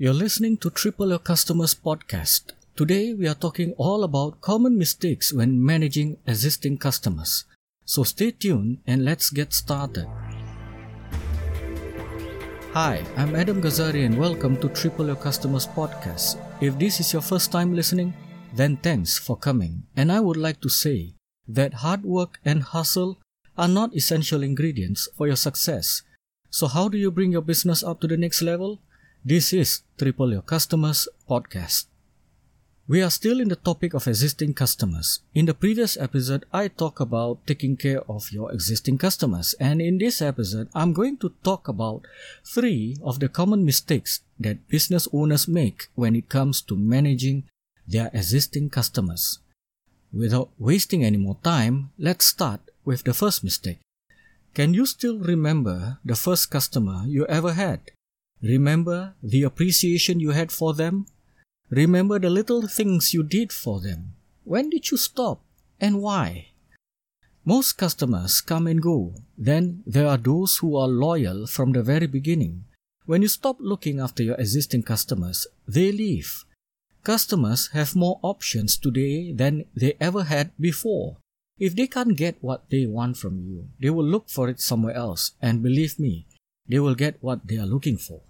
You're listening to Triple Your Customers podcast. Today we are talking all about common mistakes when managing existing customers. So stay tuned and let's get started. Hi, I'm Adam Gazari and welcome to Triple Your Customers podcast. If this is your first time listening, then thanks for coming. And I would like to say that hard work and hustle are not essential ingredients for your success. So how do you bring your business up to the next level? This is Triple Your Customers podcast. We are still in the topic of existing customers. In the previous episode, I talked about taking care of your existing customers, and in this episode, I'm going to talk about three of the common mistakes that business owners make when it comes to managing their existing customers. Without wasting any more time, let's start with the first mistake. Can you still remember the first customer you ever had? Remember the appreciation you had for them? Remember the little things you did for them. When did you stop and why? Most customers come and go. Then there are those who are loyal from the very beginning. When you stop looking after your existing customers, they leave. Customers have more options today than they ever had before. If they can't get what they want from you, they will look for it somewhere else, and believe me, they will get what they are looking for.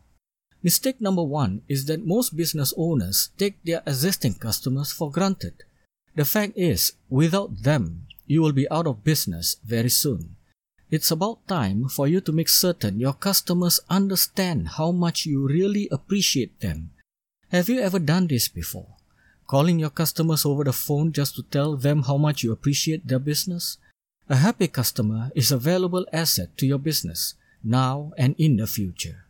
Mistake number one is that most business owners take their existing customers for granted. The fact is, without them, you will be out of business very soon. It's about time for you to make certain your customers understand how much you really appreciate them. Have you ever done this before? Calling your customers over the phone just to tell them how much you appreciate their business? A happy customer is a valuable asset to your business, now and in the future.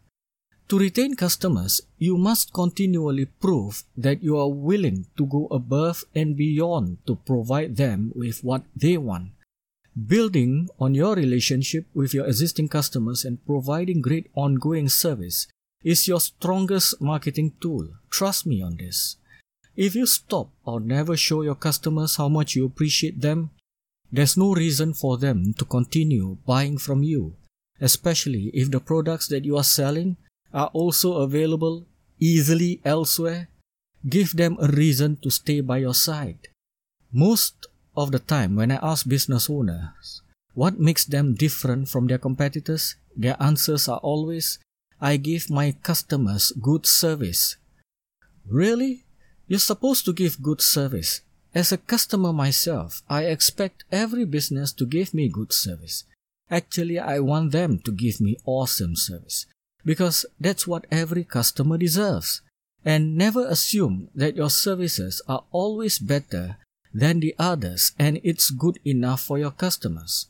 To retain customers, you must continually prove that you are willing to go above and beyond to provide them with what they want. Building on your relationship with your existing customers and providing great ongoing service is your strongest marketing tool. Trust me on this. If you stop or never show your customers how much you appreciate them, there's no reason for them to continue buying from you, especially if the products that you are selling are also available easily elsewhere, give them a reason to stay by your side. Most of the time, when I ask business owners what makes them different from their competitors, their answers are always I give my customers good service. Really? You're supposed to give good service. As a customer myself, I expect every business to give me good service. Actually, I want them to give me awesome service because that's what every customer deserves. And never assume that your services are always better than the others and it's good enough for your customers.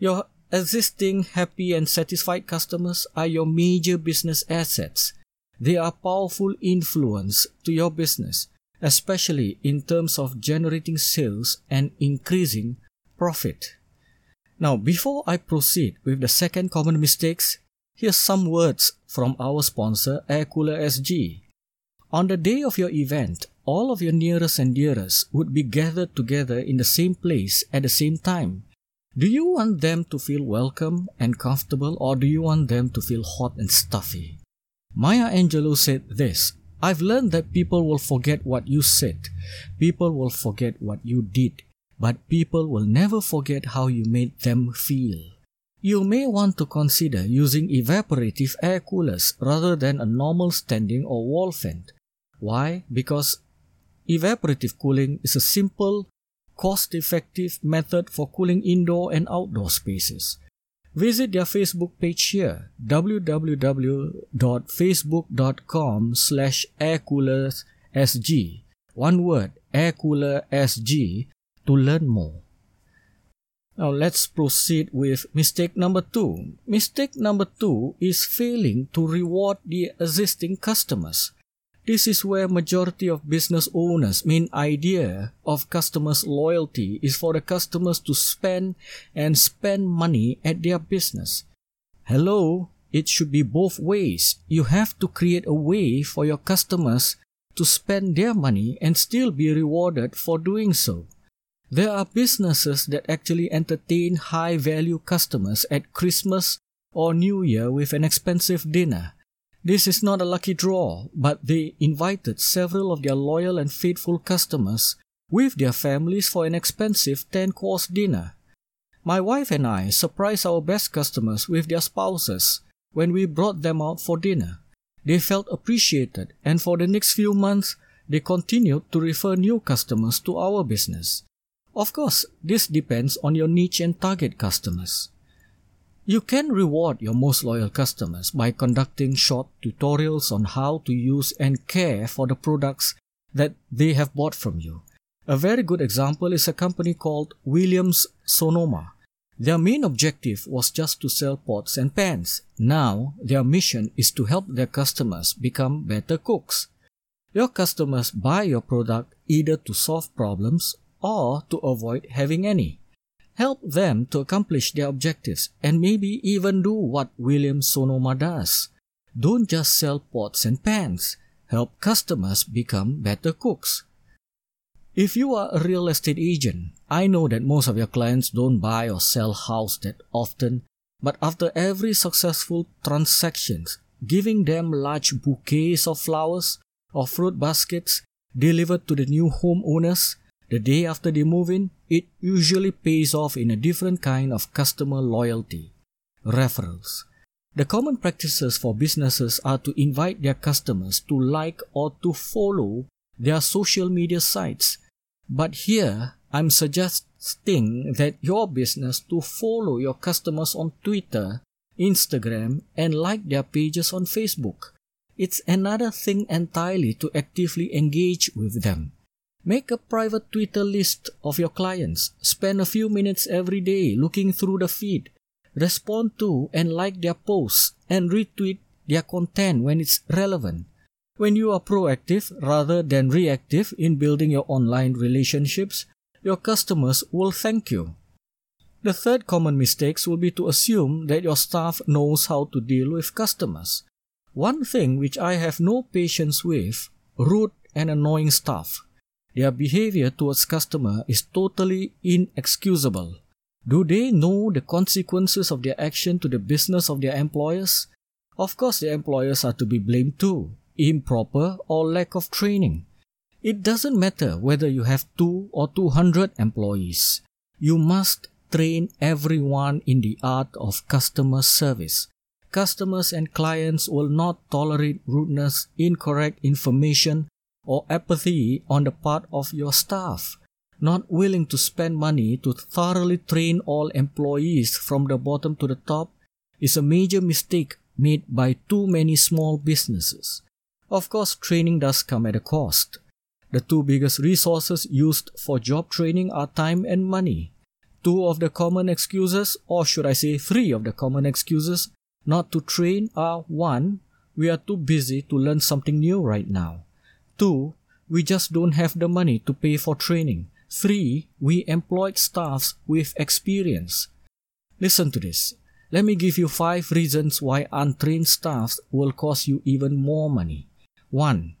Your existing happy and satisfied customers are your major business assets. They are powerful influence to your business, especially in terms of generating sales and increasing profit. Now, before I proceed with the second common mistakes, Here's some words from our sponsor, Aircooler SG. On the day of your event, all of your nearest and dearest would be gathered together in the same place at the same time. Do you want them to feel welcome and comfortable, or do you want them to feel hot and stuffy? Maya Angelou said this I've learned that people will forget what you said, people will forget what you did, but people will never forget how you made them feel. You may want to consider using evaporative air coolers rather than a normal standing or wall fan. Why? Because evaporative cooling is a simple, cost effective method for cooling indoor and outdoor spaces. Visit their Facebook page here www.facebook.com slash aircoolersSG. One word, aircoolersg to learn more. Now let's proceed with mistake number two. Mistake number two is failing to reward the existing customers. This is where majority of business owners main idea of customers loyalty is for the customers to spend and spend money at their business. Hello, it should be both ways. You have to create a way for your customers to spend their money and still be rewarded for doing so. There are businesses that actually entertain high value customers at Christmas or New Year with an expensive dinner. This is not a lucky draw, but they invited several of their loyal and faithful customers with their families for an expensive 10 course dinner. My wife and I surprised our best customers with their spouses when we brought them out for dinner. They felt appreciated, and for the next few months, they continued to refer new customers to our business. Of course, this depends on your niche and target customers. You can reward your most loyal customers by conducting short tutorials on how to use and care for the products that they have bought from you. A very good example is a company called Williams Sonoma. Their main objective was just to sell pots and pans. Now, their mission is to help their customers become better cooks. Your customers buy your product either to solve problems or to avoid having any. Help them to accomplish their objectives and maybe even do what William Sonoma does. Don't just sell pots and pans. Help customers become better cooks. If you are a real estate agent, I know that most of your clients don't buy or sell house that often, but after every successful transactions, giving them large bouquets of flowers or fruit baskets delivered to the new homeowners the day after they move in, it usually pays off in a different kind of customer loyalty. Referrals. The common practices for businesses are to invite their customers to like or to follow their social media sites but here, I'm suggesting that your business to follow your customers on Twitter, Instagram, and like their pages on Facebook. It's another thing entirely to actively engage with them. Make a private Twitter list of your clients. Spend a few minutes every day looking through the feed. Respond to and like their posts and retweet their content when it's relevant. When you are proactive rather than reactive in building your online relationships, your customers will thank you. The third common mistakes will be to assume that your staff knows how to deal with customers. One thing which I have no patience with, rude and annoying staff. Their behavior towards customer is totally inexcusable. Do they know the consequences of their action to the business of their employers? Of course, the employers are to be blamed too improper, or lack of training. It doesn't matter whether you have 2 or 200 employees. You must train everyone in the art of customer service. Customers and clients will not tolerate rudeness, incorrect information, or apathy on the part of your staff. Not willing to spend money to thoroughly train all employees from the bottom to the top is a major mistake made by too many small businesses. Of course, training does come at a cost. The two biggest resources used for job training are time and money. Two of the common excuses, or should I say three of the common excuses, not to train are 1. We are too busy to learn something new right now. 2. We just don't have the money to pay for training. 3. We employed staffs with experience. Listen to this. Let me give you 5 reasons why untrained staffs will cost you even more money. 1.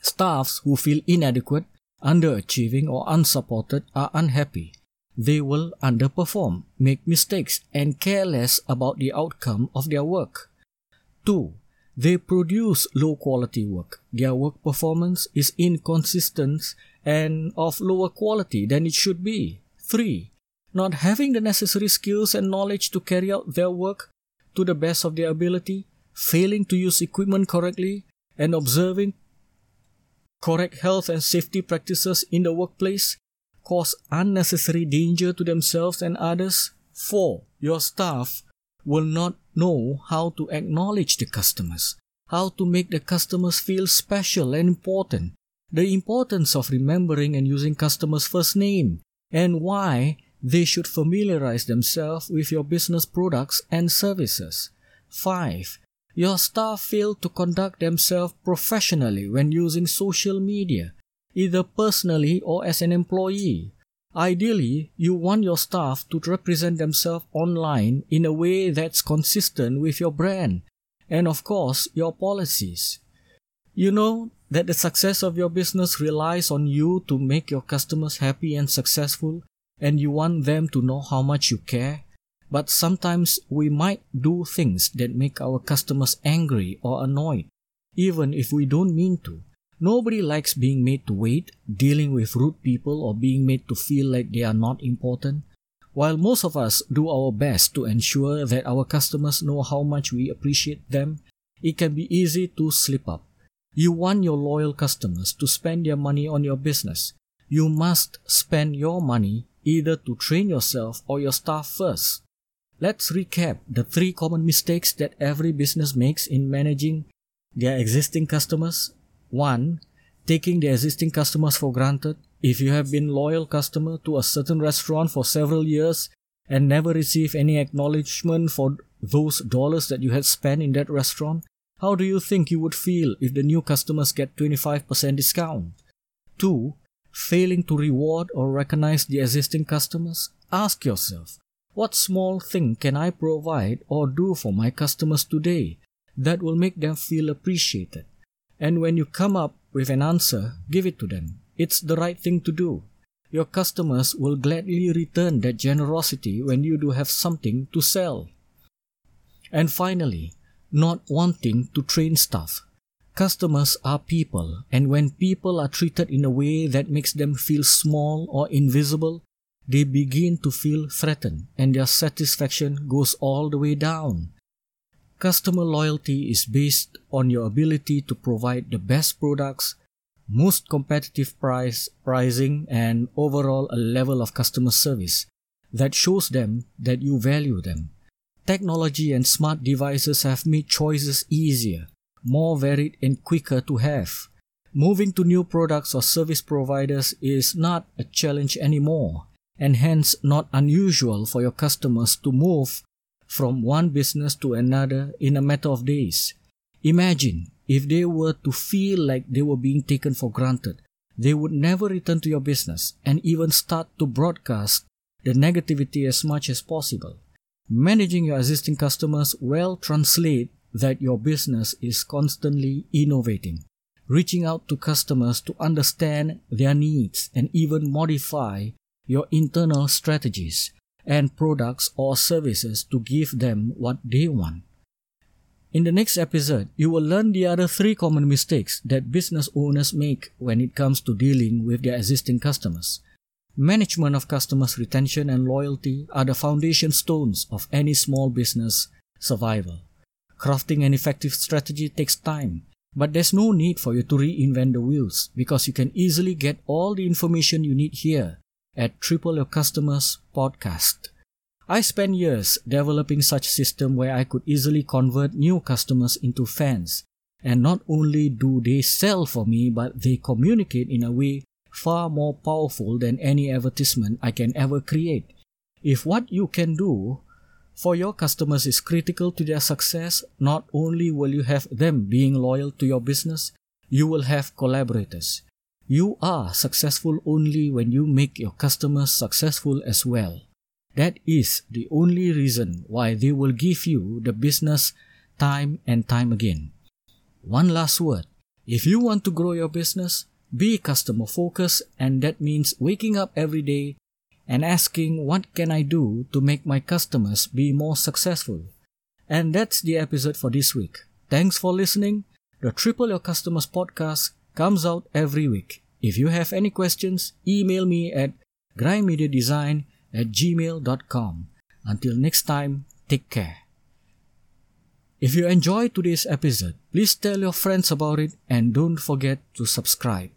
Staffs who feel inadequate, underachieving, or unsupported are unhappy. They will underperform, make mistakes, and care less about the outcome of their work. 2. They produce low quality work. Their work performance is inconsistent and of lower quality than it should be. 3. Not having the necessary skills and knowledge to carry out their work to the best of their ability, failing to use equipment correctly, and observing correct health and safety practices in the workplace cause unnecessary danger to themselves and others. 4. Your staff will not know how to acknowledge the customers, how to make the customers feel special and important, the importance of remembering and using customers' first name, and why they should familiarize themselves with your business products and services. 5 your staff fail to conduct themselves professionally when using social media, either personally or as an employee. Ideally, you want your staff to represent themselves online in a way that's consistent with your brand and, of course, your policies. You know that the success of your business relies on you to make your customers happy and successful, and you want them to know how much you care. but sometimes we might do things that make our customers angry or annoyed, even if we don't mean to. Nobody likes being made to wait, dealing with rude people, or being made to feel like they are not important. While most of us do our best to ensure that our customers know how much we appreciate them, it can be easy to slip up. You want your loyal customers to spend their money on your business. You must spend your money either to train yourself or your staff first. Let's recap the three common mistakes that every business makes in managing their existing customers. 1. Taking the existing customers for granted. If you have been loyal customer to a certain restaurant for several years and never receive any acknowledgement for those dollars that you had spent in that restaurant, how do you think you would feel if the new customers get 25% discount? 2. Failing to reward or recognize the existing customers? Ask yourself, what small thing can I provide or do for my customers today that will make them feel appreciated? And when you come up with an answer, give it to them. It's the right thing to do. Your customers will gladly return that generosity when you do have something to sell. And finally, not wanting to train staff. Customers are people, and when people are treated in a way that makes them feel small or invisible, they begin to feel threatened and their satisfaction goes all the way down. Customer loyalty is based on your ability to provide the best products, most competitive price, pricing, and overall a level of customer service that shows them that you value them. Technology and smart devices have made choices easier, more varied, and quicker to have. Moving to new products or service providers is not a challenge anymore and hence not unusual for your customers to move from one business to another in a matter of days. Imagine if they were to feel like they were being taken for granted, they would never return to your business and even start to broadcast the negativity as much as possible. Managing your existing customers well translate that your business is constantly innovating, reaching out to customers to understand their needs and even modify your internal strategies and products or services to give them what they want. In the next episode, you will learn the other three common mistakes that business owners make when it comes to dealing with their existing customers. Management of customers' retention and loyalty are the foundation stones of any small business survival. Crafting an effective strategy takes time, but there's no need for you to reinvent the wheels because you can easily get all the information you need here at Triple Your Customers podcast. I spent years developing such system where I could easily convert new customers into fans. And not only do they sell for me, but they communicate in a way far more powerful than any advertisement I can ever create. If what you can do for your customers is critical to their success, not only will you have them being loyal to your business, you will have collaborators. You are successful only when you make your customers successful as well. That is the only reason why they will give you the business time and time again. One last word. If you want to grow your business, be customer focused and that means waking up every day and asking what can I do to make my customers be more successful. And that's the episode for this week. Thanks for listening. The Triple Your Customers podcast comes out every week. If you have any questions, email me at grindmediadesign at gmail.com. Until next time, take care. If you enjoyed today's episode, please tell your friends about it and don't forget to subscribe.